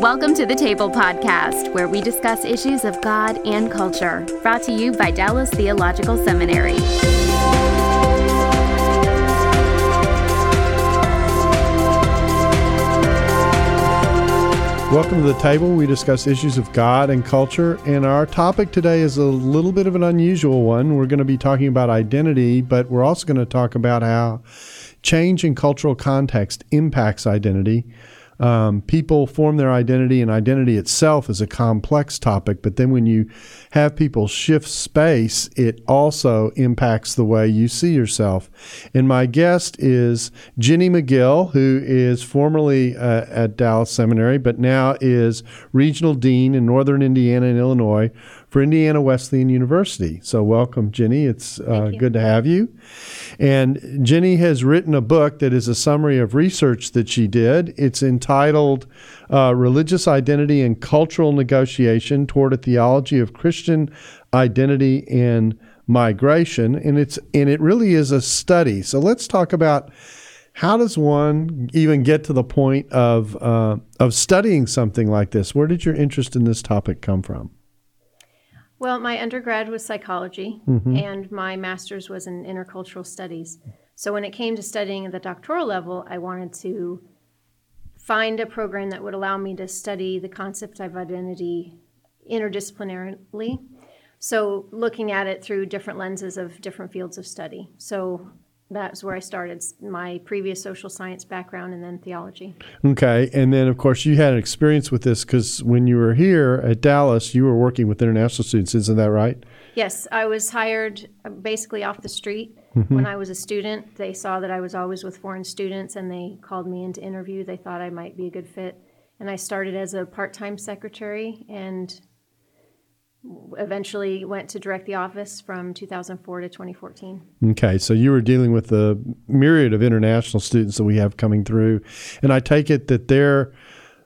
Welcome to the Table Podcast, where we discuss issues of God and culture, brought to you by Dallas Theological Seminary. Welcome to the table. We discuss issues of God and culture, and our topic today is a little bit of an unusual one. We're going to be talking about identity, but we're also going to talk about how change in cultural context impacts identity. Um, people form their identity, and identity itself is a complex topic. But then when you have people shift space, it also impacts the way you see yourself. And my guest is Jenny McGill, who is formerly uh, at Dallas Seminary, but now is regional dean in Northern Indiana and Illinois for Indiana Wesleyan University. So, welcome, Jenny. It's uh, good to have you. And Jenny has written a book that is a summary of research that she did. It's entitled uh, Religious Identity and Cultural Negotiation Toward a Theology of Christian Identity and Migration. And, it's, and it really is a study. So, let's talk about how does one even get to the point of uh, of studying something like this? Where did your interest in this topic come from? Well, my undergrad was psychology, mm-hmm. and my master's was in intercultural studies. So when it came to studying at the doctoral level, I wanted to find a program that would allow me to study the concept of identity interdisciplinarily. So looking at it through different lenses of different fields of study. So that's where I started my previous social science background and then theology. Okay. And then, of course, you had an experience with this because when you were here at Dallas, you were working with international students. Isn't that right? Yes. I was hired uh, basically off the street. Mm-hmm. When I was a student, they saw that I was always with foreign students and they called me in to interview. They thought I might be a good fit. And I started as a part time secretary and eventually went to direct the office from 2004 to 2014. Okay, so you were dealing with the myriad of international students that we have coming through, and I take it that their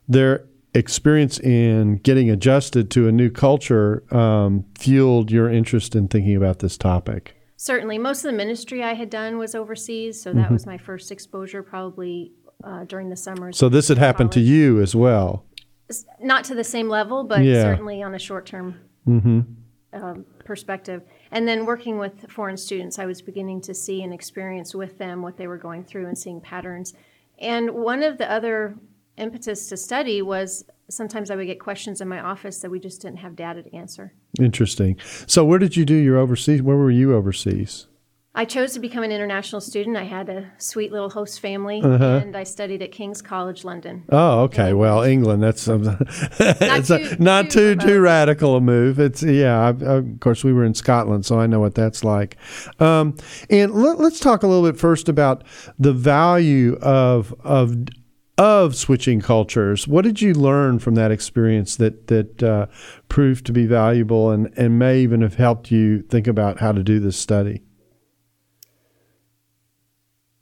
their experience in getting adjusted to a new culture um, fueled your interest in thinking about this topic. Certainly, most of the ministry I had done was overseas, so that mm-hmm. was my first exposure, probably uh, during the summer. So this had happened to you as well. Not to the same level, but yeah. certainly on a short term mm-hmm. um, perspective. And then working with foreign students, I was beginning to see and experience with them what they were going through and seeing patterns. And one of the other impetus to study was sometimes I would get questions in my office that we just didn't have data to answer. Interesting. So, where did you do your overseas? Where were you overseas? I chose to become an international student. I had a sweet little host family, uh-huh. and I studied at King's College London. Oh, okay. And well, England. That's, um, not, too, a, not too, too, too radical a move. It's yeah. I, of course, we were in Scotland, so I know what that's like. Um, and let, let's talk a little bit first about the value of of of switching cultures. What did you learn from that experience that that uh, proved to be valuable and and may even have helped you think about how to do this study?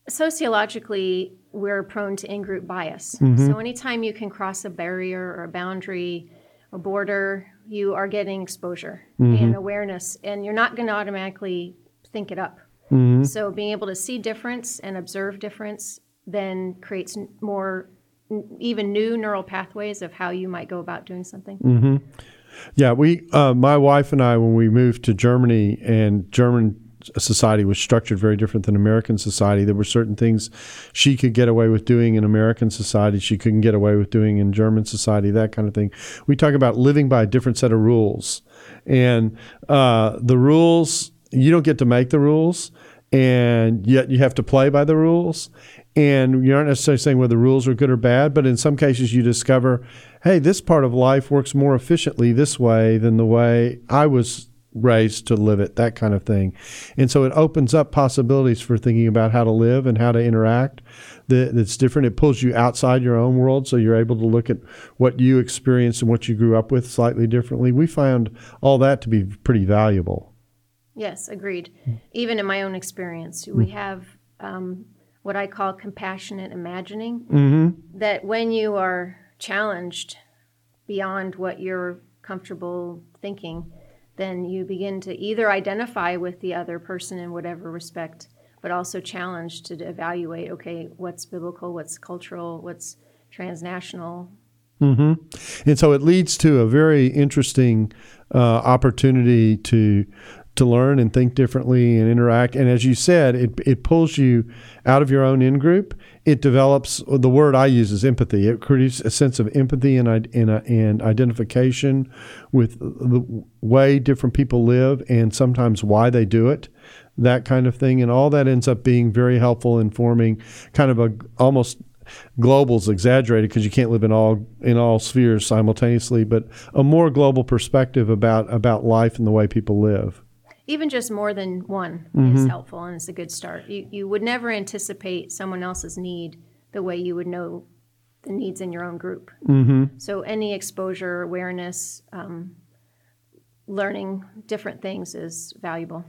Sociologically, we're prone to in group bias. Mm-hmm. So anytime you can cross a barrier or a boundary, a border, you are getting exposure mm-hmm. and awareness, and you're not going to automatically think it up. Mm-hmm. So being able to see difference and observe difference then creates more, even new neural pathways of how you might go about doing something. Mm-hmm. Yeah, we, uh, my wife and I, when we moved to Germany, and German society was structured very different than American society. There were certain things she could get away with doing in American society, she couldn't get away with doing in German society, that kind of thing. We talk about living by a different set of rules. And uh, the rules, you don't get to make the rules, and yet you have to play by the rules. And you aren't necessarily saying whether the rules are good or bad, but in some cases you discover, hey, this part of life works more efficiently this way than the way I was raised to live it, that kind of thing. And so it opens up possibilities for thinking about how to live and how to interact that's different. It pulls you outside your own world, so you're able to look at what you experienced and what you grew up with slightly differently. We found all that to be pretty valuable. Yes, agreed. Hmm. Even in my own experience, we hmm. have um, what I call compassionate imagining. Mm-hmm. That when you are challenged beyond what you're comfortable thinking, then you begin to either identify with the other person in whatever respect, but also challenge to evaluate okay, what's biblical, what's cultural, what's transnational. And so it leads to a very interesting uh, opportunity to to learn and think differently and interact. And as you said, it it pulls you out of your own in group. It develops the word I use is empathy. It creates a sense of empathy and and, uh, and identification with the way different people live and sometimes why they do it. That kind of thing, and all that ends up being very helpful in forming kind of a almost global's exaggerated because you can't live in all in all spheres simultaneously, but a more global perspective about about life and the way people live. Even just more than one Mm-hmm. is helpful and it's a good start. You, you would never anticipate someone else's need the way you would know the needs in your own group. Mm-hmm. So any exposure, awareness, um, learning different things is valuable.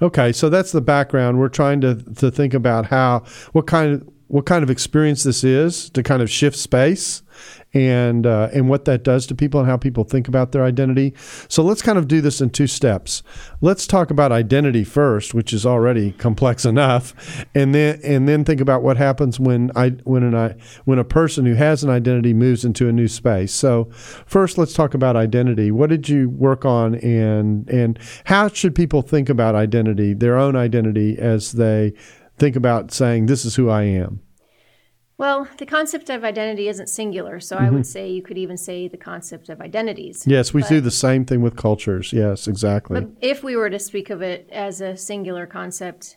Okay, so that's the background. We're trying to to think about how what kind of what kind of experience this is to kind of shift space and uh, and what that does to people and how people think about their identity. So let's kind of do this in two steps. Let's talk about identity first, which is already complex enough, and then and then think about what happens when I when an I when a person who has an identity moves into a new space. So first, let's talk about identity. What did you work on, and and how should people think about identity, their own identity, as they think about saying, "This is who I am." Well, the concept of identity isn't singular, so I would mm-hmm. say you could even say the concept of identities. Yes, we do the same thing with cultures. Yes, exactly. But if we were to speak of it as a singular concept,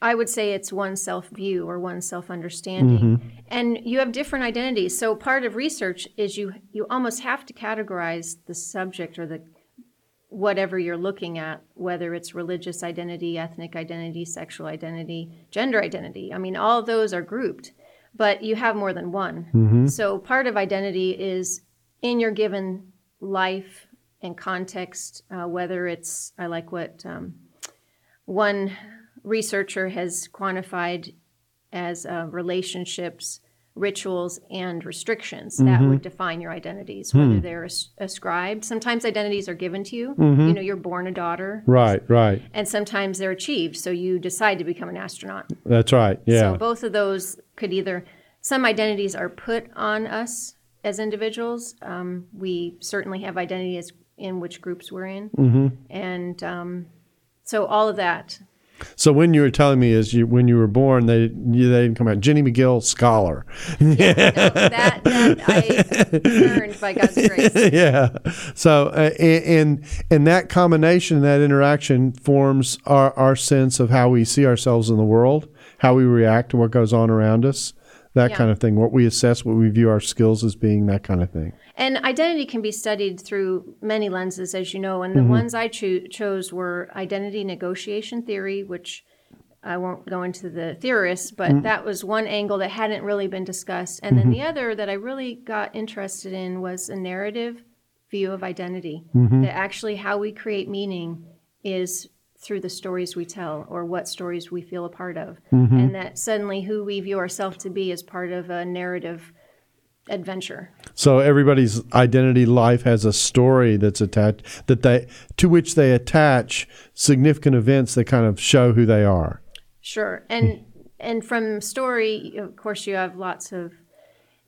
I would say it's one self view or one self understanding. Mm-hmm. And you have different identities. So part of research is you you almost have to categorize the subject or the whatever you're looking at, whether it's religious identity, ethnic identity, sexual identity, gender identity. I mean, all of those are grouped, but you have more than one. So part of identity is in your given life and context, uh, whether it's, I like what um, one researcher has quantified as uh, relationships, rituals, and restrictions that would define your identities, whether they're as- ascribed. Sometimes identities are given to you. You know, you're born a daughter, right, right. and sometimes they're achieved. So you decide to become an astronaut. That's right. Yeah. So both of those could either, some identities are put on us as individuals. Um, we certainly have identities in which groups we're in. Mm-hmm. And um, so all of that. So when you were telling me is you when you were born they you, they didn't come out Jenny McGill scholar. No, that, that I earned by God's grace. yeah. So uh, and and that combination that interaction forms our our sense of how we see ourselves in the world, how we react to what goes on around us, that Yeah. kind of thing. What we assess, what we view our skills as being, that kind of thing. And identity can be studied through many lenses, as you know. And the mm-hmm. ones I cho- chose were identity negotiation theory, which I won't go into the theorists, but mm. that was one angle that hadn't really been discussed. And then mm-hmm. the other that I really got interested in was a narrative view of identity. Mm-hmm. That actually how we create meaning is through the stories we tell or what stories we feel a part of. Mm-hmm. And that suddenly who we view ourselves to be is part of a narrative adventure. So everybody's identity life has a story that's attached that they to which they attach significant events that kind of show who they are. Sure, and and from story, of course, you have lots of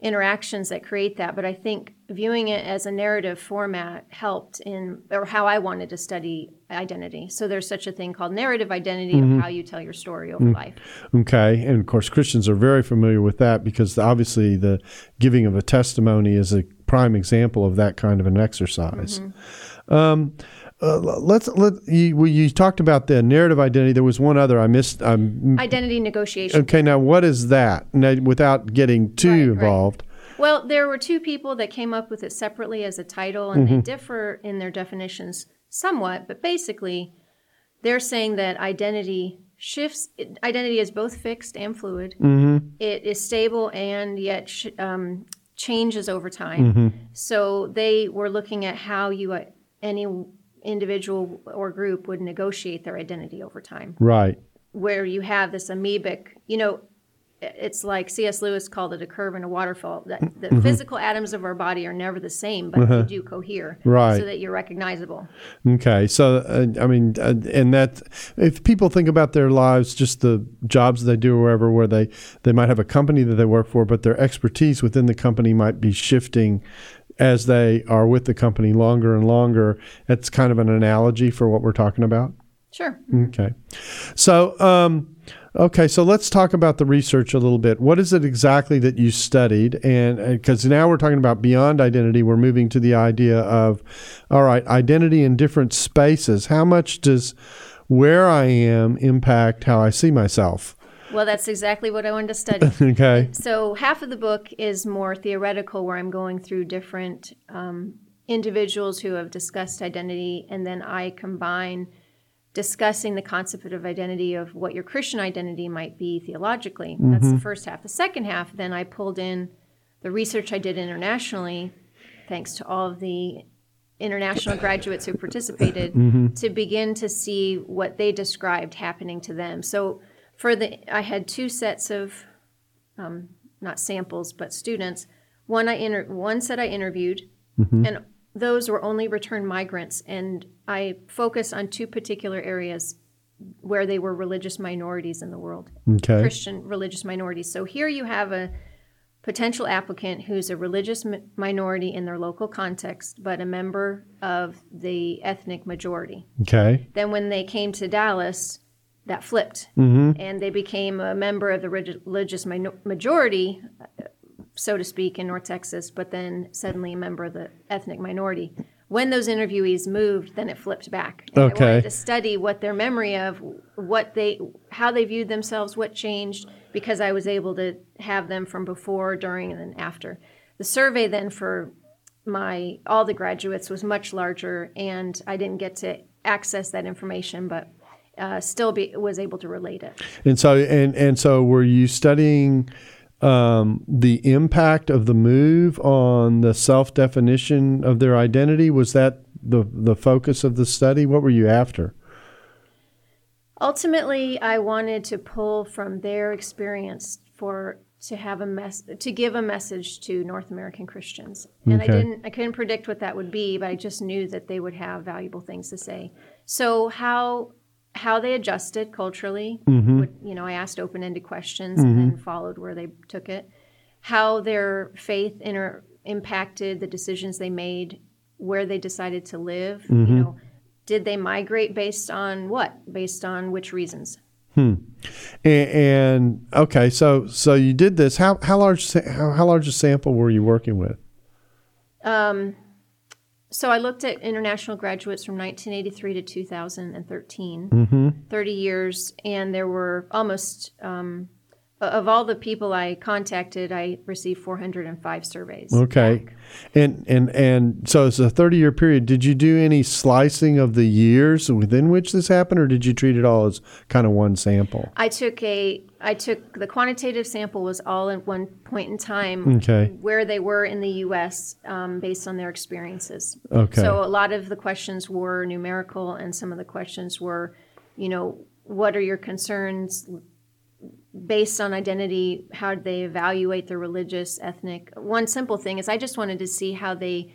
interactions that create that. But I think viewing it as a narrative format helped in, or how I wanted to study identity. So there's such a thing called narrative identity of mm-hmm. how you tell your story over mm. life. Okay, and of course Christians are very familiar with that because obviously the giving of a testimony is a prime example of that kind of an exercise. Mm-hmm. Um, uh, let's let you, well, you talked about the narrative identity. There was one other I missed. Um, Identity negotiation. okay, now what is that? Now, without getting too Right, right. involved. Well, there were two people that came up with it separately as a title, and they differ in their definitions somewhat, but basically, they're saying that identity shifts. Identity is both fixed and fluid. It is stable and yet sh- um, changes over time. So they were looking at how you uh, any individual or group would negotiate their identity over time. Right. Where you have this amoebic, you know, it's like C.S. Lewis called it a curve and a waterfall. That the mm-hmm. physical atoms of our body are never the same, but uh-huh. they do cohere, right? So that you're recognizable. Okay, so uh, I mean, uh, and that if people think about their lives, just the jobs they do or wherever, where they they might have a company that they work for, but their expertise within the company might be shifting as they are with the company longer and longer. It's kind of an analogy for what we're talking about. Sure. Okay, so. Um, Okay, so let's talk about the research a little bit. What is it exactly that you studied? And because now we're talking about beyond identity, we're moving to the idea of, all right, identity in different spaces. How much does where I am impact how I see myself? Well, that's exactly what I wanted to study. okay. So half of the book is more theoretical, where I'm going through different um, individuals who have discussed identity, and then I combine discussing the concept of identity of what your Christian identity might be theologically. Mm-hmm. That's the first half. The second half, then I pulled in the research I did internationally, thanks to all of the international graduates who participated, mm-hmm. to begin to see what they described happening to them. So for the, I had two sets of, um, not samples, but students. One I inter- one set I interviewed, mm-hmm. and those were only returned migrants, and I focus on two particular areas where they were religious minorities in the world, okay. Christian religious minorities. So here you have a potential applicant who's a religious minority in their local context, but a member of the ethnic majority. Okay. Then when they came to Dallas, that flipped, mm-hmm. and they became a member of the religious majority, so to speak, in North Texas, but then suddenly a member of the ethnic minority. When those interviewees moved, then it flipped back. And okay. I wanted to study what their memory of what they, how they viewed themselves, what changed, because I was able to have them from before, during, and then after. The survey then for my all the graduates was much larger, and I didn't get to access that information, but uh, still be, was able to relate it. And so, and and so, were you studying? um, the impact of the move on the self definition of their identity? Was that the the focus of the study? What were you after? Ultimately, I wanted to pull from their experience for to have a mess to give a message to North American Christians. And okay. I didn't I couldn't predict what that would be, but I just knew that they would have valuable things to say. So how how they adjusted culturally. Mm-hmm. Would, you know, I asked open-ended questions mm-hmm. and then followed where they took it. How their faith inter- impacted the decisions they made, where they decided to live. Mm-hmm. You know, did they migrate based on what? Based on which reasons? Hmm. And, and, okay, so so you did this. How how large how, how large a sample were you working with? Um, so I looked at international graduates from 1983 to 2013, mm-hmm. 30 years, and there were almost um, of all the people I contacted, I received 405 surveys. Okay, back. and and and so it's a 30 year period. Did you do any slicing of the years within which this happened, or did you treat it all as kind of one sample? I took a I took the quantitative sample was all at one point in time okay. where they were in the U.S. Um, based on their experiences. Okay. So a lot of the questions were numerical, and some of the questions were, you know, what are your concerns based on identity, how they evaluate their religious, ethnic? One simple thing is I just wanted to see how they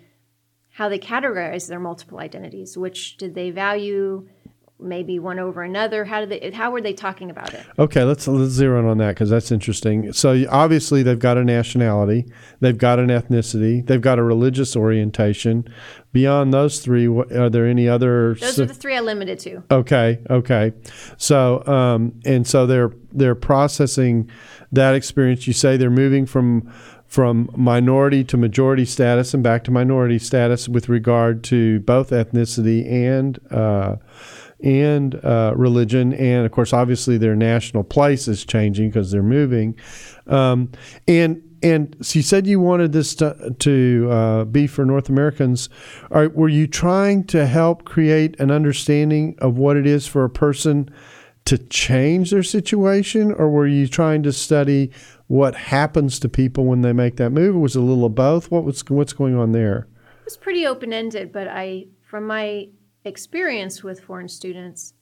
how they categorize their multiple identities. Which did they value? Maybe one over another. How did they? How were they talking about it? Okay, let's let's zero in on that because that's interesting. So obviously they've got a nationality, they've got an ethnicity, they've got a religious orientation. Beyond those three, are there any other? Those are the three I limited to. Okay, okay. So um, and so they're they're processing that experience. You say they're moving from from minority to majority status and back to minority status with regard to both ethnicity and uh, and uh, religion, and of course, obviously, their national place is changing because they're moving. Um, and and so you said you wanted this to, to uh, be for North Americans. Were you trying to help create an understanding of what it is for a person? to change their situation, or were you trying to study what happens to people when they make that move? Or was it a little of both? What was what's going on there? It was pretty open ended, but I, from my experience with foreign students,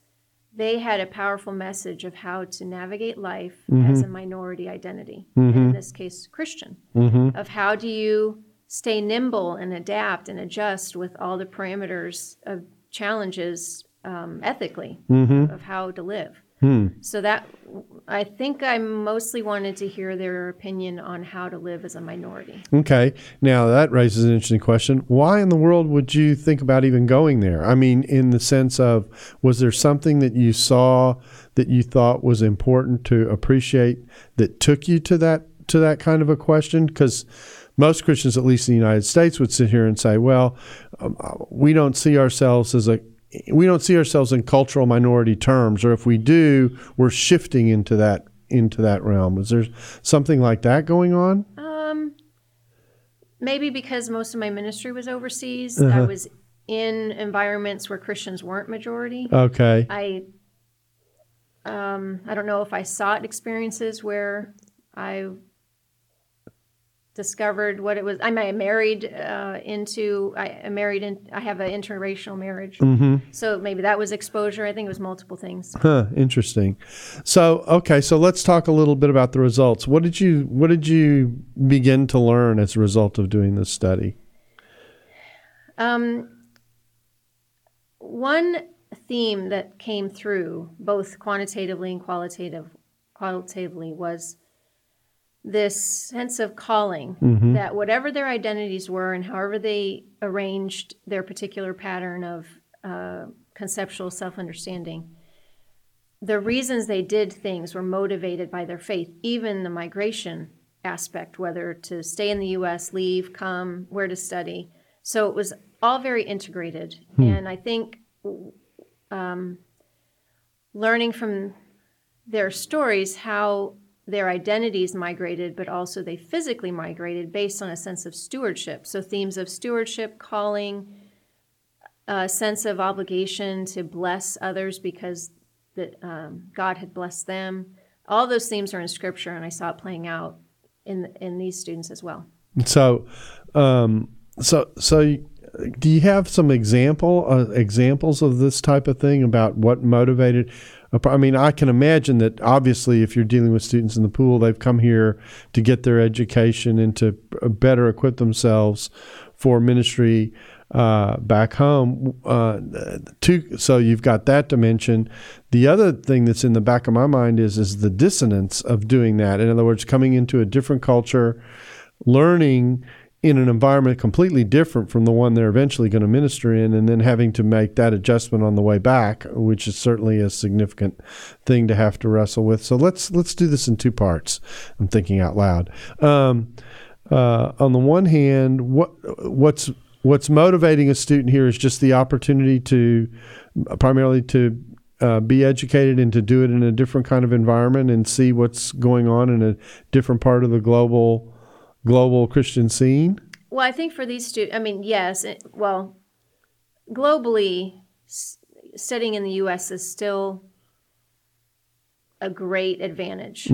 they had a powerful message of how to navigate life Mm-hmm. as a minority identity, and in this case, Christian. Mm-hmm. Of how do you stay nimble and adapt and adjust with all the parameters of challenges um, ethically Mm-hmm. of how to live. Hmm. So that I think I mostly wanted to hear their opinion on how to live as a minority. Okay. Now that raises an interesting question. Why in the world would you think about even going there? I mean, in the sense of, was there something that you saw that you thought was important to appreciate that took you to that to that kind of a question? Because most Christians, at least in the United States, would sit here and say, "Well, um, we don't see ourselves as a we don't see ourselves in cultural minority terms, or if we do, we're shifting into that into that realm." Is there something like that going on? Um, maybe because most of my ministry was overseas, I was in environments where Christians weren't majority. Okay. I um, I don't know if I sought experiences where I discovered what it was. I'm I married uh, into I am married in I have an interracial marriage, so maybe that was exposure. I think it was multiple things. Huh, interesting. So, okay, so let's talk a little bit about the results. What did you what did you begin to learn as a result of doing this study? Um, one theme that came through both quantitatively and qualitative qualitatively was this sense of calling that whatever their identities were and however they arranged their particular pattern of uh, conceptual self-understanding the reasons they did things were motivated by their faith even the migration aspect whether to stay in the us leave come where to study. So it was all very integrated. And i think um, learning from their stories how their identities migrated, but also they physically migrated based on a sense of stewardship. So, themes of stewardship, calling, a sense of obligation to bless others because that um, God had blessed them. All those themes are in Scripture, and I saw it playing out in in these students as well. So, um, so so do you have some example uh, examples of this type of thing about what motivated? I mean, I can imagine that obviously, if you're dealing with students in the pool, they've come here to get their education and to better equip themselves for ministry uh, back home. Uh, two, so you've got that dimension. The other thing that's in the back of my mind is is the dissonance of doing that. In other words, coming into a different culture, learning in an environment completely different from the one they're eventually going to minister in, and then having to make that adjustment on the way back, which is certainly a significant thing to have to wrestle with. So let's let's do this in two parts. I'm thinking out loud. Um, uh, on the one hand, what what's what's motivating a student here is just the opportunity to primarily to uh, be educated and to do it in a different kind of environment and see what's going on in a different part of the global global Christian scene? Well, I think for these students, I mean, yes. It, well, globally, s- studying in the U.S. is still a great advantage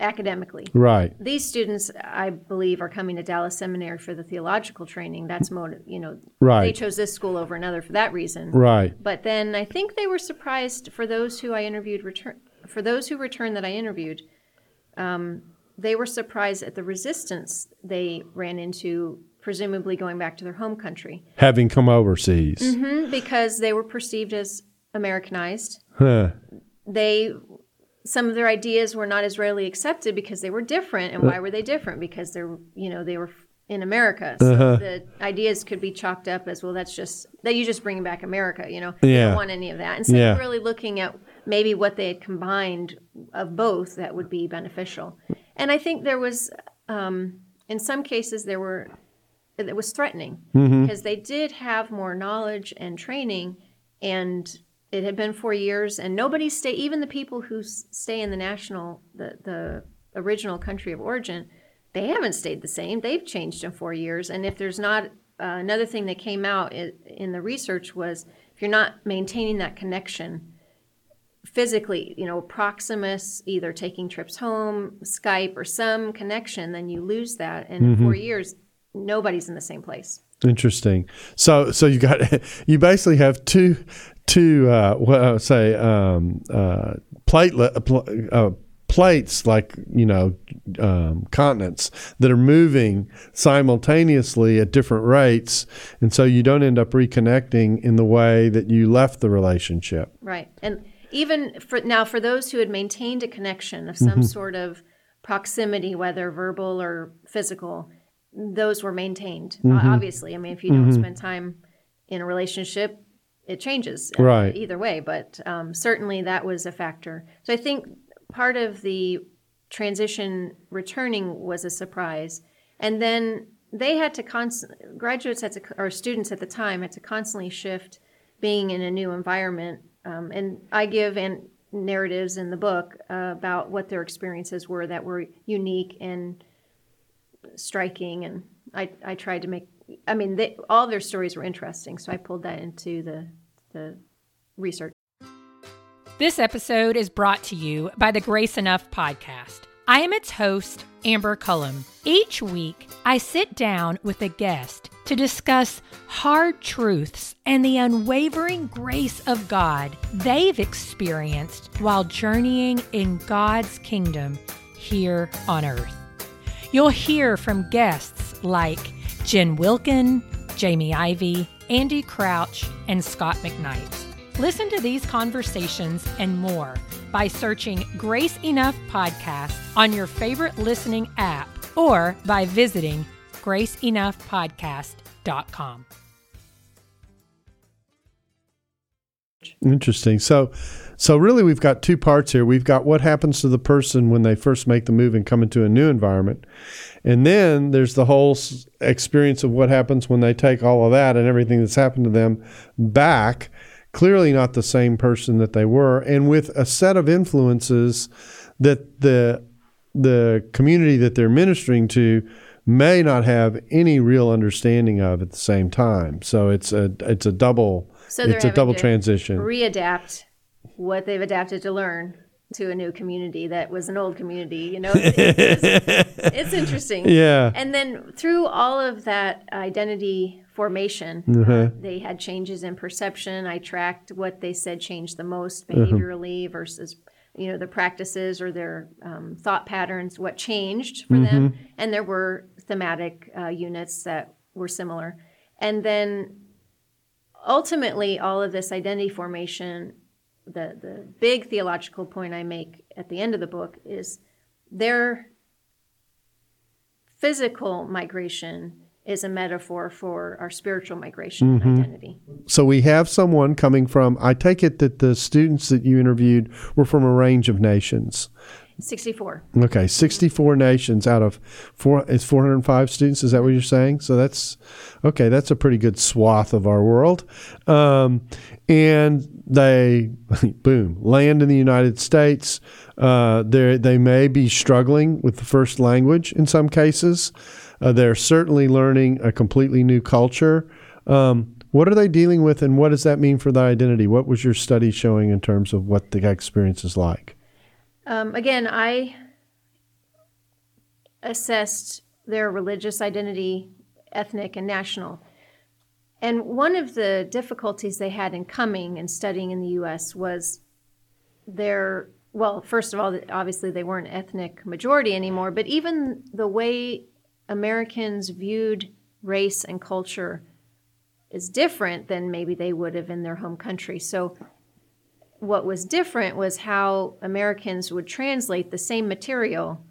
academically. Right. These students, I believe, are coming to Dallas Seminary for the theological training. That's motive. You know, they chose this school over another for that reason. Right. But then I think they were surprised for those who I interviewed return for those who returned that I interviewed. Um, they were surprised at the resistance they ran into, presumably going back to their home country, Having come overseas. Mhm, because they were perceived as Americanized. Huh. They some of their ideas were not as readily accepted because they were different. And why were they different? Because they're you know they were in America, so Uh-huh. the ideas could be chalked up as well. That's just that you just bring back America. You know, they Yeah. don't want any of that. And so Yeah. really looking at maybe what they had combined of both that would be beneficial. And I think there was, um, in some cases, there were it was threatening Mm-hmm. because they did have more knowledge and training, and it had been four years, and nobody stay. Even the people who s- stay in the national, the the original country of origin, they haven't stayed the same. They've changed in four years, and if there's not uh, another thing that came out i in the research was if you're not maintaining that connection physically, you know, Proximus, either taking trips home, Skype, or some connection, then you lose that. And in four years, nobody's in the same place. Interesting. So, so you got you basically have two two uh, well, say um, uh, platelet uh, plates like you know um, continents that are moving simultaneously at different rates, and so you don't end up reconnecting in the way that you left the relationship. Right, and even for now, for those who had maintained a connection of some mm-hmm. sort of proximity, whether verbal or physical, those were maintained. Mm-hmm. Obviously, I mean, if you don't mm-hmm. spend time in a relationship, it changes uh, right. either way. But um, certainly that was a factor. So I think part of the transition returning was a surprise, and then they had to constantly graduates had to or students at the time had to constantly shift being in a new environment. Um, and I give and narratives in the book uh, about what their experiences were that were unique and striking, and I, I tried to make. I mean, they, all their stories were interesting, so I pulled that into the the research. This episode is brought to you by the Grace Enough podcast. I am its host, Amber Cullum. Each week, I sit down with a guest to discuss hard truths and the unwavering grace of God they've experienced while journeying in God's kingdom here on earth. You'll hear from guests like Jen Wilkin, Jamie Ivey, Andy Crouch, and Scot McKnight. Listen to these conversations and more by searching Grace Enough Podcast on your favorite listening app or by visiting graceenoughpodcast.com. Interesting. So so really we've got two parts here. We've got what happens to the person when they first make the move and come into a new environment. And then there's the whole experience of what happens when they take all of that and everything that's happened to them back, clearly not the same person that they were and with a set of influences that the the community that they're ministering to may not have any real understanding of at the same time. So it's a it's a double so it's a double transition. Readapt what they've adapted to learn to a new community that was an old community. You know, it's, it's, it's interesting. Yeah. And then through all of that identity formation, uh, uh-huh. uh, they had changes in perception. I tracked what they said changed the most uh-huh. behaviorally uh-huh. versus you know the practices or their um, thought patterns what changed for mm-hmm. them and there were thematic uh, units that were similar and then ultimately all of this identity formation the the big theological point I make at the end of the book is their physical migration is a metaphor for our spiritual migration mm-hmm. identity. So we have someone coming from I take it that the students that you interviewed were from a range of nations. 64. Okay, 64 nations out of four. It's 405 students. Is that what you're saying? So that's okay. That's a pretty good swath of our world. Um, and they, boom, land in the United States. Uh, they they may be struggling with the first language in some cases. Uh, they're certainly learning a completely new culture. Um, what are they dealing with, and what does that mean for their identity? What was your study showing in terms of what the experience is like? Um, again, I assessed their religious identity, ethnic and national. And one of the difficulties they had in coming and studying in the U.S. was their, well, first of all, obviously they weren't ethnic majority anymore, but even the way Americans viewed race and culture is different than maybe they would have in their home country. So what was different was how Americans would translate the same material,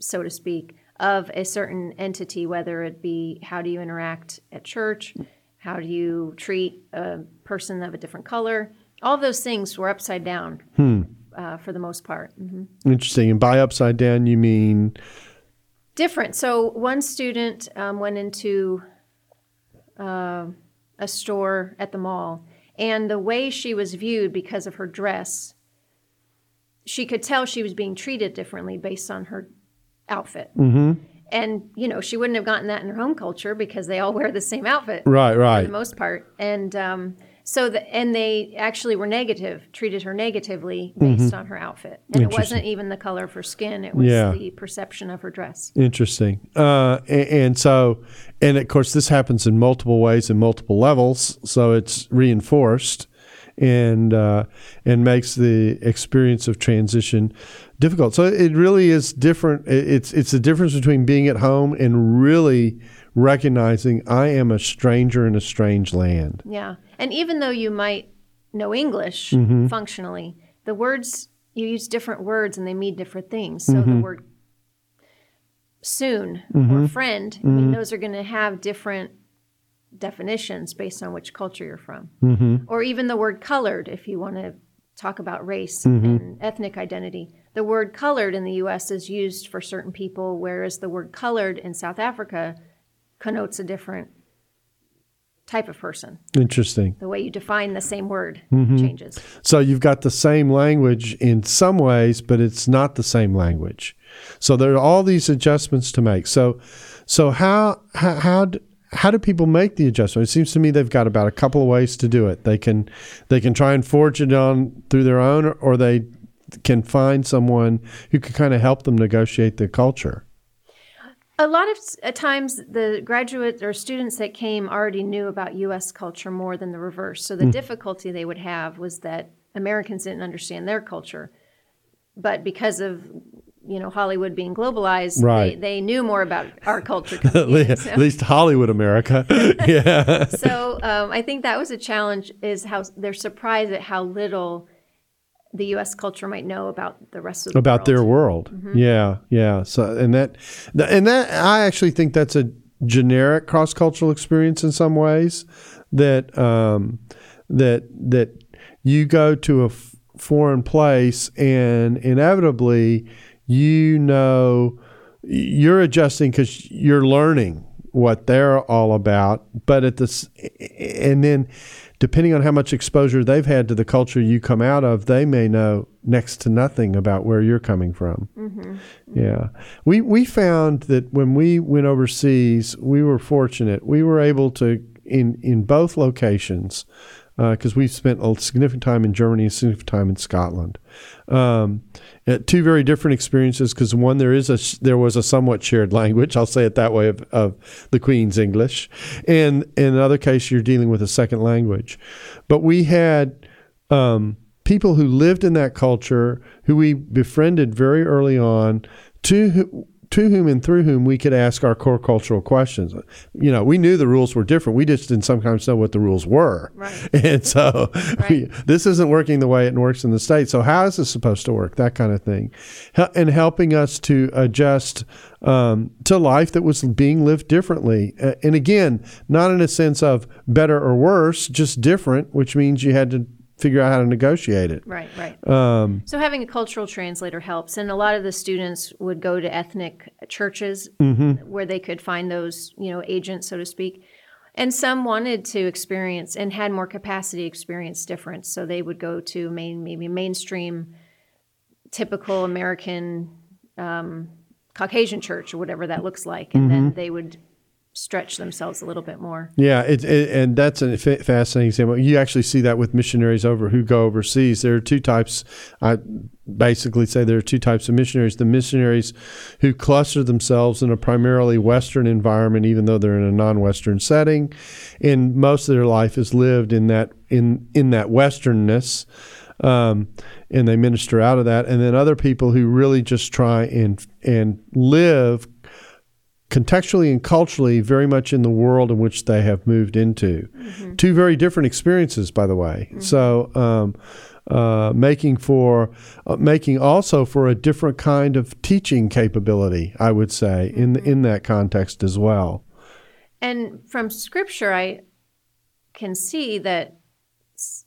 so to speak, of a certain entity, whether it be how do you interact at church, how do you treat a person of a different color. All those things were upside down hmm. uh, for the most part. Mm-hmm. Interesting. And by upside down, you mean? Different. So one student um, went into uh, a store at the mall and the way she was viewed because of her dress, she could tell she was being treated differently based on her outfit. Mm-hmm. And you know, she wouldn't have gotten that in her home culture because they all wear the same outfit, right? Right. For the most part, and um, So the, and they actually were negative, treated her negatively based on her outfit, and it Mm-hmm. Wasn't even the color of her skin; it was Yeah. the perception of her dress. Interesting. Uh, and, and so, and of course, this happens in multiple ways and multiple levels. So it's reinforced and uh, and makes the experience of transition difficult. So it really is different. It's it's the difference between being at home and really recognizing I am a stranger in a strange land. Yeah. And even though you might know English Mm-hmm. functionally, the words, you use different words and they mean different things. So Mm-hmm. the word soon or friend, I mean, those are going to have different definitions based on which culture you're from. Mm-hmm. Or even the word colored, if you want to talk about race Mm-hmm. and ethnic identity. The word colored in the US is used for certain people, whereas the word colored in South Africa connotes a different type of person Interesting. the way you define the same word Mm-hmm. changes. So you've got the same language in some ways, but it's not the same language. So there are all these adjustments to make. So, so how how how d- how do people make the adjustment? It seems to me they've got about a couple of ways to do it. They can they can try and forge it on through their own, or they can find someone who can kind of help them negotiate the culture. A lot of times, the graduates or students that came already knew about U.S. culture more than the reverse. So the Hmm. difficulty they would have was that Americans didn't understand their culture, but because of you know Hollywood being globalized, Right. they, they knew more about our culture. At coming in. least, So- at least Hollywood America. yeah. so um, I think that was a challenge. Is how they're surprised at how little the U.S. culture might know about the rest of the about world. their world. Yeah, yeah. So and that and that I actually think that's a generic cross cultural experience in some ways that um, that that you go to a f- foreign place and inevitably you know you're adjusting because you're learning what they're all about but at this and then depending on how much exposure they've had to the culture you come out of they may know next to nothing about where you're coming from. Mm-hmm. Yeah. We we found that when we went overseas we were fortunate. We were able to in in both locations because we've spent a significant time in Germany and significant time in Scotland. Um, uh, two very different experiences because one there is a there was a somewhat shared language I'll say it that way of, of the Queen's English, and in another case you're dealing with a second language, but we had um, people who lived in that culture who we befriended very early on to to whom and through whom we could ask our core cultural questions. You know, we knew the rules were different. We just didn't sometimes know what the rules were. Right. And so we, this isn't working the way it works in the States. So how is this supposed to work? That kind of thing. And helping us to adjust um, to life that was being lived differently. And again, not in a sense of better or worse, just different, which means you had to figure out how to negotiate it. Right, right. Um, So having a cultural translator helps, and a lot of the students would go to ethnic churches Mm-hmm. where they could find those, you know, agents, so to speak. And some wanted to experience and had more capacity experience difference, so they would go to main, maybe mainstream, typical American um, Caucasian church or whatever that looks like, and Mm-hmm. then they would stretch themselves a little bit more. Yeah, it, it, and that's a fascinating example. You actually see that with missionaries over who go overseas. There are two types. I basically say there are two types of missionaries: the missionaries who cluster themselves in a primarily Western environment, even though they're in a non-Western setting, and most of their life is lived in that in in that Westernness. Um, and they minister out of that, and then other people who really just try and and live contextually and culturally very much in the world in which they have moved into. Two very different experiences, by the way. So, um, uh, making for uh, making also for a different kind of teaching capability, I would say, in in that context as well. And from scripture, I can see that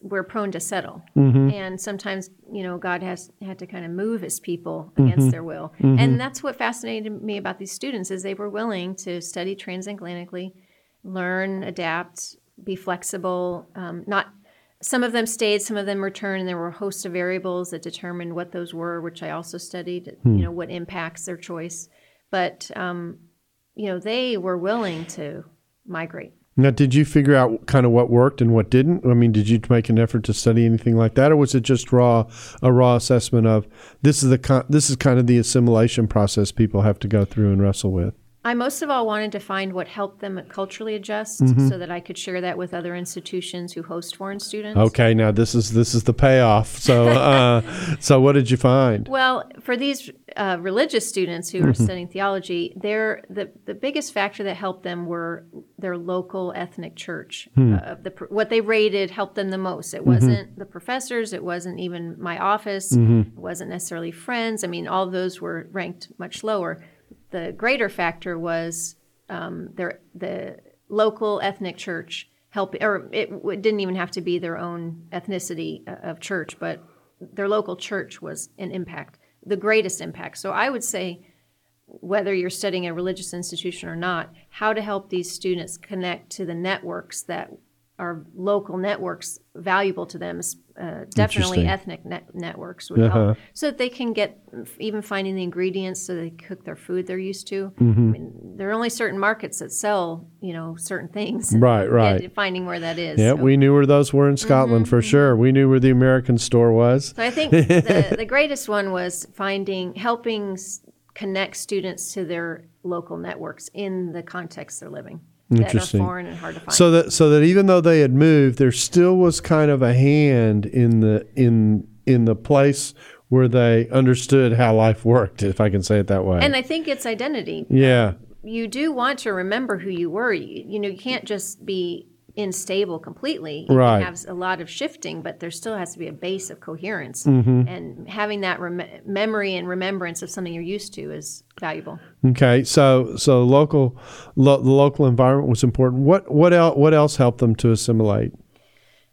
we're prone to settle. And sometimes, you know, God has had to kind of move his people against their will. And that's what fascinated me about these students is they were willing to study transatlantically, learn, adapt, be flexible, um, not some of them stayed, some of them returned, and there were a host of variables that determined what those were, which I also studied, you know, what impacts their choice. But, um, you know, they were willing to migrate. Now, did you figure out kind of what worked and what didn't? I mean, did you make an effort to study anything like that, or was it just raw a raw assessment of this is the this is kind of the assimilation process people have to go through and wrestle with? I most of all wanted to find what helped them culturally adjust Mm-hmm. so that I could share that with other institutions who host foreign students. Okay, now this is this is the payoff. So, uh, so what did you find? Well, for these uh, religious students who Mm-hmm. are studying theology, their the the biggest factor that helped them were their local ethnic church. Hmm. Uh, the what they rated helped them the most. Mm-hmm. It wasn't the professors. It wasn't even my office. Mm-hmm. It wasn't necessarily friends. I mean, all those were ranked much lower. The greater factor was um, their the local ethnic church help, or it, w- didn't even have to be their own ethnicity uh, of church, but their local church was an impact, the greatest impact. So I would say, whether you're studying a religious institution or not, how to help these students connect to the networks that are local networks valuable to them, uh, definitely ethnic net- networks would Uh-huh. help, so that they can get even finding the ingredients so they cook their food they're used to. Mm-hmm. I mean, there are only certain markets that sell, you know, certain things. Right, and right. Finding where that is. Yeah, So- we knew where those were in Scotland for sure. We knew where the American store was. So I think the, the greatest one was finding, helping s- connect students to their local networks in the context they're living that are Interesting. foreign and hard to find. So that so that even though they had moved, there still was kind of a hand in the in in the place where they understood how life worked, if I can say it that way. and I think it's identity. yeah, You do want to remember who you were. You, you know, you can't just be unstable completely. You Right. have a lot of shifting, but there still has to be a base of coherence. Mm-hmm. And having that rem- memory and remembrance of something you're used to is valuable. Okay, so so local lo, the local environment was important. What what else what else helped them to assimilate?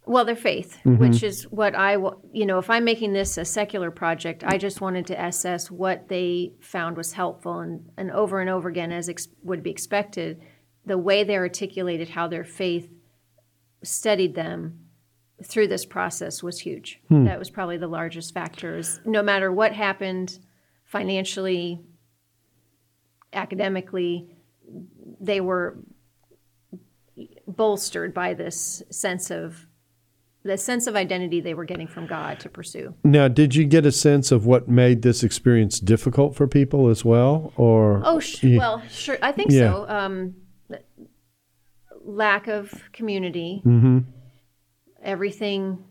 Well, their faith, which is what I, you know, if I'm making this a secular project, I just wanted to assess what they found was helpful. And, and over and over again, as ex- would be expected, the way they articulated how their faith steadied them through this process was huge. That was probably the largest factor. No matter what happened financially, academically, they were bolstered by this sense of the sense of identity they were getting from God to pursue. Now, did you get a sense of what made this experience difficult for people as well, or Oh, sh- Yeah. well, sure. I think Yeah. so. Um, lack of community. Mm-hmm. Everything,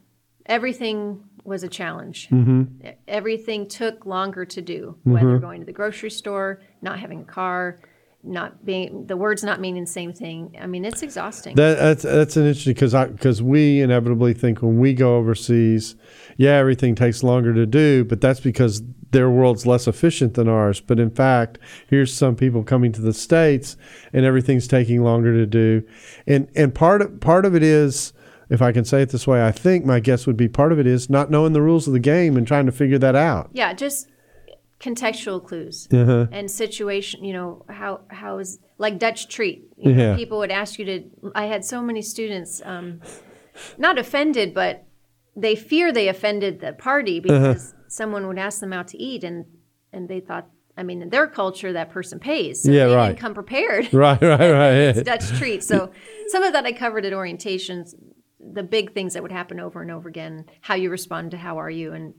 everything was a challenge. Mm-hmm. Everything took longer to do. Whether going to the grocery store, not having a car, not being the words not meaning the same thing. I mean, it's exhausting. That, that's that's an interesting because because we inevitably think when we go overseas, yeah, everything takes longer to do, but that's because their world's less efficient than ours. But in fact, here's some people coming to the states, and everything's taking longer to do, and and part of part of it is. If I can say it this way, I think my guess would be part of it is not knowing the rules of the game and trying to figure that out. yeah, just contextual clues Uh-huh. and situation. You know how how is like Dutch treat. You know, Yeah. People would ask you to. I had so many students, um, not offended, but they fear they offended the party Uh-huh. Someone would ask them out to eat and and they thought. I mean, in their culture, that person pays. So Yeah, they right. didn't come prepared. Right, right, right. it's Dutch treat. So some of that I covered at orientations, the big things that would happen over and over again, how you respond to how are you, and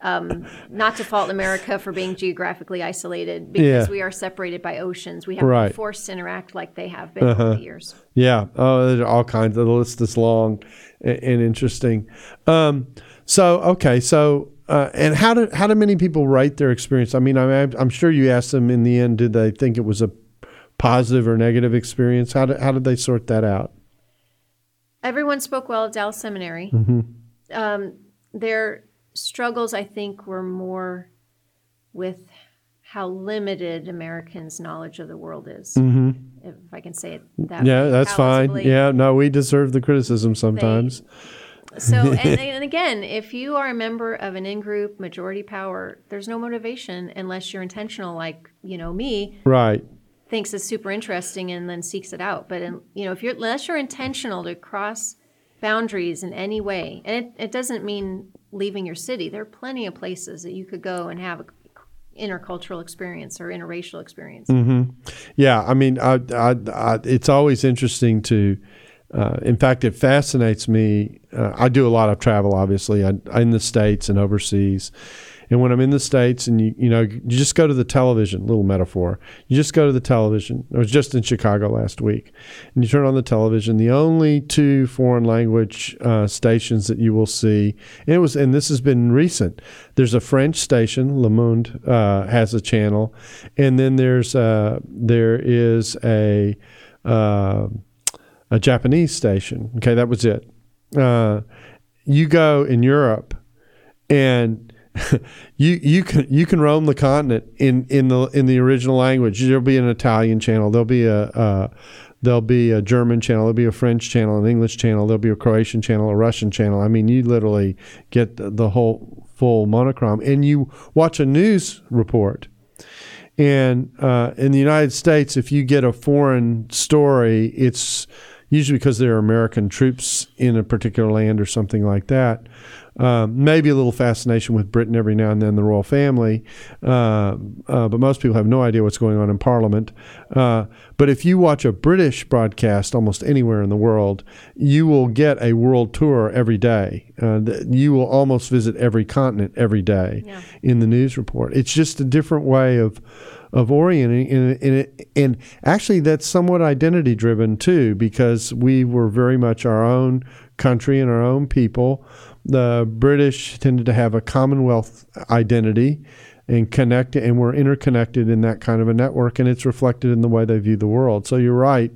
um, not to fault America for being geographically isolated because Yeah. we are separated by oceans. We have Right. Uh-huh. been forced to interact like they have been over the years. Yeah. Oh, there's all kinds. The list is long and, and interesting. Um, so okay. So uh, and how did how did many people write their experience? I mean, I'm I'm sure you asked them in the end. Did they think it was a positive or negative experience? How did how did they sort that out? Everyone spoke well of Dallas Seminary. Mm-hmm. Um, their struggles, I think, were more with how limited Americans' knowledge of the world is. If I can say it that Mm-hmm. Yeah, way. that's fine. Yeah. No, we deserve the criticism sometimes. So, and, and again, if you are a member of an in group majority power, there's no motivation unless you're intentional, like, you know, me, Right. thinks it's super interesting and then seeks it out. But, in, you know, if you're, unless you're intentional to cross boundaries in any way, and it, it doesn't mean leaving your city, there are plenty of places that you could go and have, a, intercultural experience or interracial experience. Mm-hmm. Yeah, I mean, I, I, I, it's always interesting to. Uh, in fact, it fascinates me. Uh, I do a lot of travel, obviously, I, in the states and overseas. And when I'm in the states, and you, you know, you just go to the television. Little metaphor. You just go to the television. I was just in Chicago last week, and you turn on the television. The only two foreign language uh, stations that you will see, and it was, and this has been recent. There's a French station, Le Monde uh, has a channel, and then there's uh, there is a uh, a Japanese station. Okay, that was it. Uh, you go in Europe, and you you can you can roam the continent in in the in the original language. There'll be an Italian channel. There'll be a uh, there'll be a German channel. There'll be a French channel, an English channel. There'll be a Croatian channel, a Russian channel. I mean, you literally get the, whole full monochrome, and you watch a news report. And uh, in the United States, if you get a foreign story, it's usually because there are American troops in a particular land or something like that. Um, maybe a little fascination with Britain every now and then, the royal family, uh, uh, but most people have no idea what's going on in Parliament. Uh, but if you watch a British broadcast almost anywhere in the world, you will get a world tour every day. Uh, you will almost visit every continent every day Yeah. in the news report. It's just a different way of of orienting, and, and, and actually that's somewhat identity driven too, because we were very much our own country and our own people. The British tended to have a Commonwealth identity and connect, and we're interconnected in that kind of a network, and it's reflected in the way they view the world. So you're right.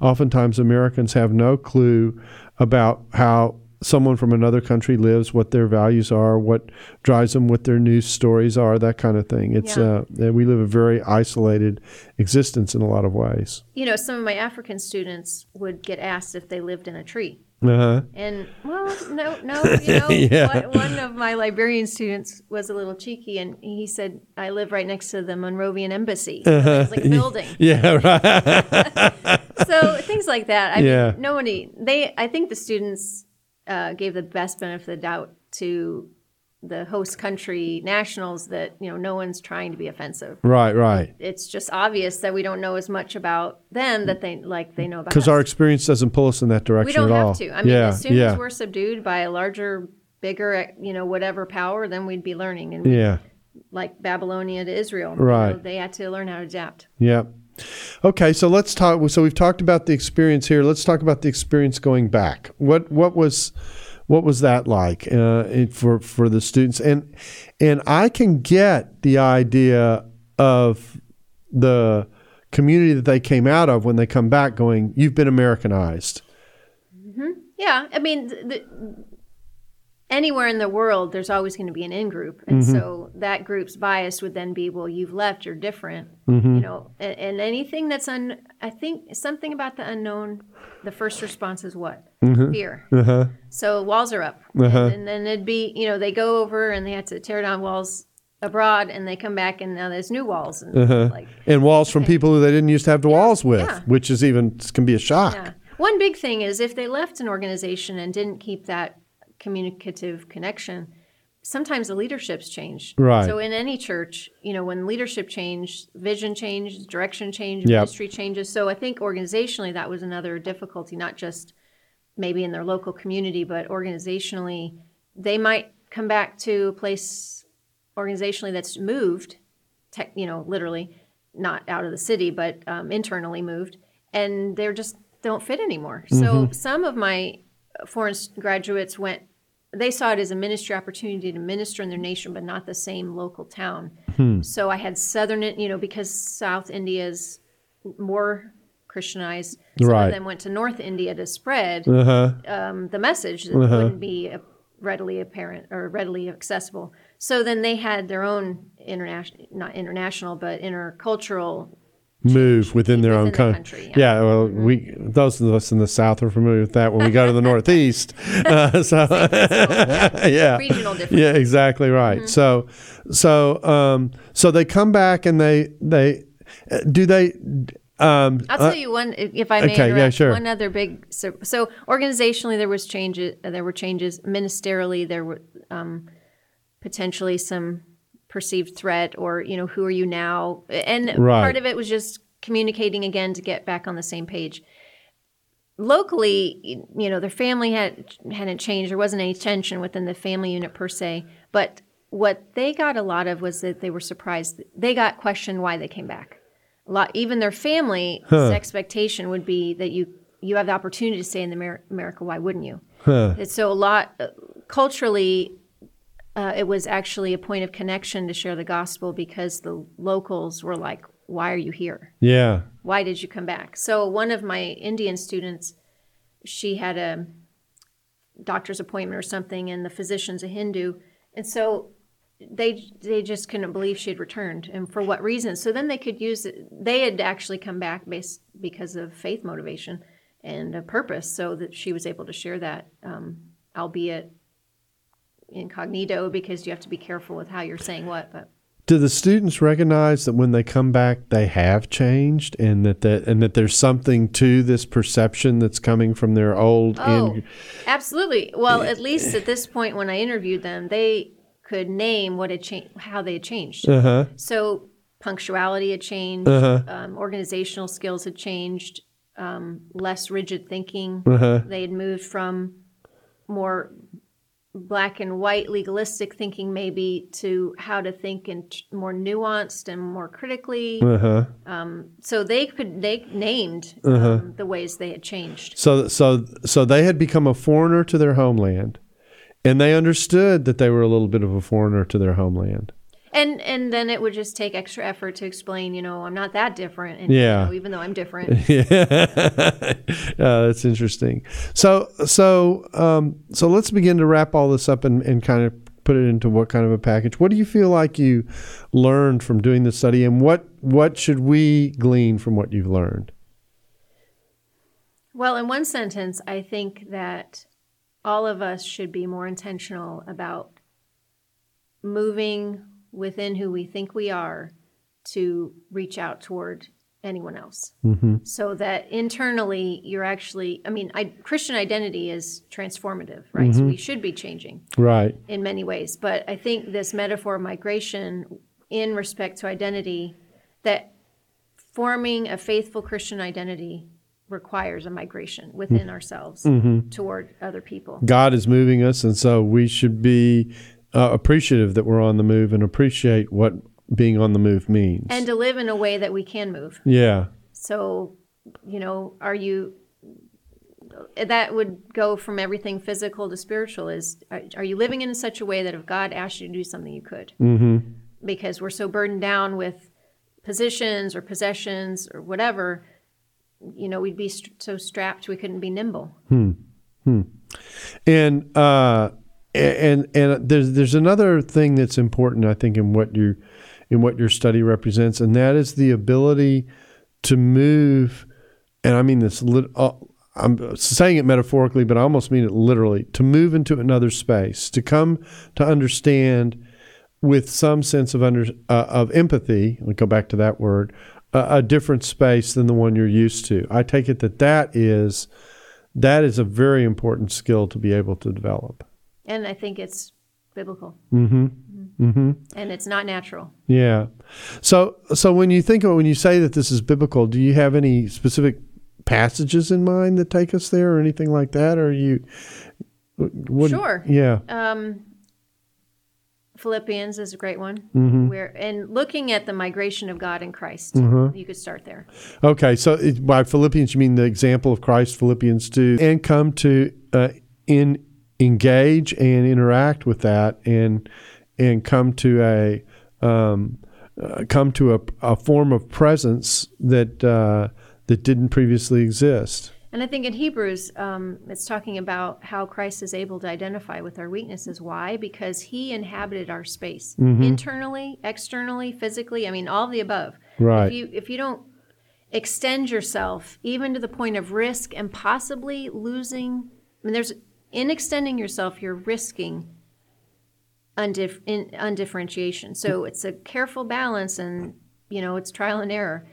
Oftentimes, Americans have no clue about how someone from another country lives, what their values are, what drives them, what their news stories are, that kind of thing. It's Yeah. uh, we live a very isolated existence in a lot of ways. You know, some of my African students would get asked if they lived in a tree. Uh-huh. And well, no, no, you know, Yeah. one, one of my Liberian students was a little cheeky, and he said, "I live right next to the Monrovian embassy. It's like a building." Yeah, right. so things like that. I Yeah. mean, nobody. They. I think the students uh, gave the best benefit of the doubt to the host country nationals that you know no one's trying to be offensive. right, right. It's just obvious that we don't know as much about them that they like they know about Because our experience doesn't pull us in that direction we don't at have all. to. I mean, yeah, as soon yeah, as we're subdued by a larger, bigger, you know, whatever power, then we'd be learning. And yeah, like Babylonia to Israel, you Right. know, they had to learn how to adapt. yeah. Okay, so let's talk. So we've talked about the experience here. Let's talk about the experience going back. What what was what was that like uh, for for the students? And and I can get the idea of the community that they came out of when they come back, going, "You've been Americanized." Yeah, I mean, th- th- anywhere in the world, there's always going to be an in group, and Mm-hmm. so that group's bias would then be, well, you've left, you're different, Mm-hmm. you know, and, and anything that's un, I think something about the unknown. The first response is what Mm-hmm. fear. Uh-huh. So walls are up, and, and then it'd be, you know, they go over and they had to tear down walls abroad, and they come back, and now there's new walls, and Uh-huh. like And walls from people who they didn't used to have the walls with, yeah. which is even can be a shock. Yeah. One big thing is if they left an organization and didn't keep that communicative connection, sometimes the leaderships change. Right. So in any church, you know, when leadership changed, vision changed, direction changed, Yep. ministry changes. So I think organizationally that was another difficulty, not just maybe in their local community, but organizationally, they might come back to a place organizationally that's moved, tech, you know, literally not out of the city, but um, internally moved, and they're just don't fit anymore. So some of my foreign graduates went. They saw it as a ministry opportunity to minister in their nation, but not the same local town. So I had southern, you know, because South India is more Christianized. Some Right. of them went to North India to spread Uh-huh. um, the message that wouldn't be readily apparent or readily accessible. So then they had their own international, not international, but intercultural. Move within their own the country. country, yeah. well, we those of us in the South are familiar with that when we go to the Northeast. Uh, so, yeah, Regional difference. yeah, exactly right. Mm-hmm. So, so, um, so they come back and they they uh, do they. Um, I'll tell you one, if if I may okay, yeah, sure. One other big so, so organizationally there was changes. There were changes ministerially. There were um, potentially some perceived threat or you know who are you now? And Right. part of it was just communicating again to get back on the same page. Locally you know their family had hadn't changed. There wasn't any tension within the family unit per se. But what they got a lot of was that they were surprised. They got questioned why they came back. A lot even their family's expectation would be that you you have the opportunity to stay in Amer- america. Why wouldn't you? And so a lot culturally uh, it was actually a point of connection to share the gospel because the locals were like why are you here Yeah. why did you come back? So one of my Indian students, she had a doctor's appointment or something, and the physician's a Hindu, and so they they just couldn't believe she had returned, and for what reason? So then they could use it. They had actually come back based because of faith motivation and a purpose, so that she was able to share that, um, albeit incognito, because you have to be careful with how you're saying what, but. Do the students recognize that when they come back, they have changed, and that that and that there's something to this perception that's coming from their old? Oh, in- absolutely. Well, at least at this point, when I interviewed them, they could name what had changed, how they had changed. uh-huh. So punctuality had changed, Uh-huh. um, organizational skills had changed, um, less rigid thinking. Uh-huh. They had moved from more black and white legalistic thinking maybe to how to think in t- more nuanced and more critically Uh-huh. so they could they named Uh-huh. um, the ways they had changed So so so they had become a foreigner to their homeland, and they understood that they were a little bit of a foreigner to their homeland. And and then it would just take extra effort to explain, you know, I'm not that different, and Yeah. you know, even though I'm different. Yeah, uh, that's interesting. So, so, um, so let's begin to wrap all this up and, and kind of put it into what kind of a package. What do you feel like you learned from doing the study, and what what should we glean from what you've learned? well, in one sentence, I think that all of us should be more intentional about moving within who we think we are to reach out toward anyone else. Mm-hmm. So that internally you're actually, I mean, I, Christian identity is transformative, right? So mm-hmm. we should be changing. Right. in many ways. But I think this metaphor of migration in respect to identity, that forming a faithful Christian identity requires a migration within mm-hmm. ourselves toward other people. God is moving us, and so we should be uh, appreciative that we're on the move and appreciate what being on the move means. And to live in a way that we can move. yeah. So, you know, are you that would go from everything physical to spiritual is are, are you living in such a way that if God asked you to do something you could? Mm-hmm. Because we're so burdened down with positions or possessions or whatever, you know, we'd be st- so strapped we couldn't be nimble. Hmm. And uh, and and there's there's another thing that's important, I think, in what you in what your study represents, and that is the ability to move. And I mean this. Uh, I'm saying it metaphorically, but I almost mean it literally. To move into another space, to come to understand with some sense of under uh, of empathy. I'll go back to that word. Uh, a different space than the one you're used to. I take it that that is that is a very important skill to be able to develop. And I think it's biblical. Mm-hmm. Mm-hmm. And it's not natural. Yeah. So so when you think of when you say that this is biblical, do you have any specific passages in mind that take us there or anything like that? Or you what, Sure. Yeah. Um, Philippians is a great one. Where and looking at the migration of God in Christ, you could start there. Okay, so it, by Philippians, you mean the example of Christ, Philippians 2, and come to uh, in engage and interact with that, and and come to a um, uh, come to a, a form of presence that uh, that didn't previously exist. And I think in Hebrews, um, it's talking about how Christ is able to identify with our weaknesses. Why? Because he inhabited our space internally, externally, physically. I mean, all of the above. Right. If you if you don't extend yourself even to the point of risk and possibly losing, I mean, there's in extending yourself, you're risking undif- in, undifferentiation. So it's a careful balance, and you know, it's trial and error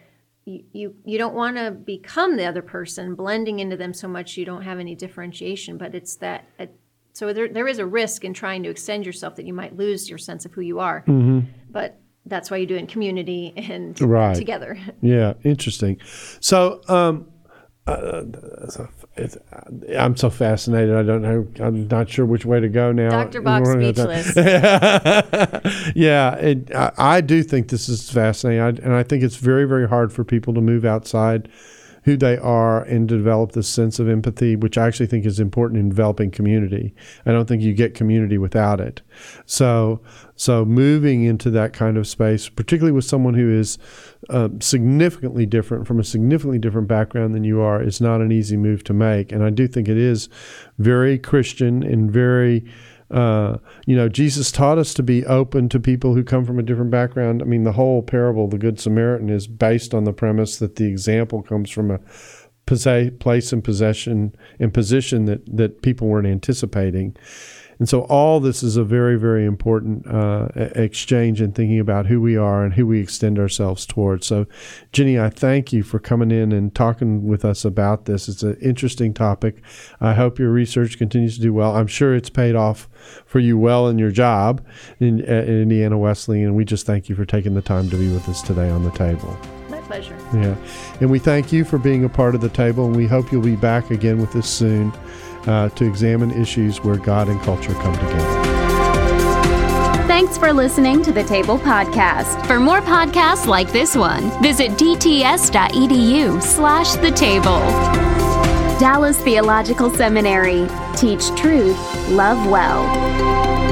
you, you, you don't want to become the other person, blending into them so much you don't have any differentiation. But it's that, uh, so there, there is a risk in trying to extend yourself that you might lose your sense of who you are. but that's why you do it in community and Right. together. Yeah, interesting. So, um, uh, it's, uh, I'm so fascinated. I don't know. I'm not sure which way to go now. Dr. Bock speechless. yeah, it, I, I do think this is fascinating, I, and I think it's very, very hard for people to move outside who they are and develop this sense of empathy, which I actually think is important in developing community. I don't think you get community without it. So, so moving into that kind of space, particularly with someone who is um, significantly different from a significantly different background than you are, is not an easy move to make. And I do think it is very Christian and very uh, you know, Jesus taught us to be open to people who come from a different background. I mean, the whole parable, the Good Samaritan, is based on the premise that the example comes from a place and possession and position that that people weren't anticipating. And so all this is a very, very important uh, exchange in thinking about who we are and who we extend ourselves towards. So, Jenny, I thank you for coming in and talking with us about this. It's an interesting topic. I hope your research continues to do well. I'm sure it's paid off for you well in your job in, at Indiana Wesleyan, and we just thank you for taking the time to be with us today on the table. My pleasure. Yeah. And we thank you for being a part of the table, and we hope you'll be back again with us soon uh, to examine issues where God and culture come together. Thanks for listening to the Table Podcast. For more podcasts like this one, visit dts.edu slash the table. Dallas Theological Seminary. Teach truth, love well.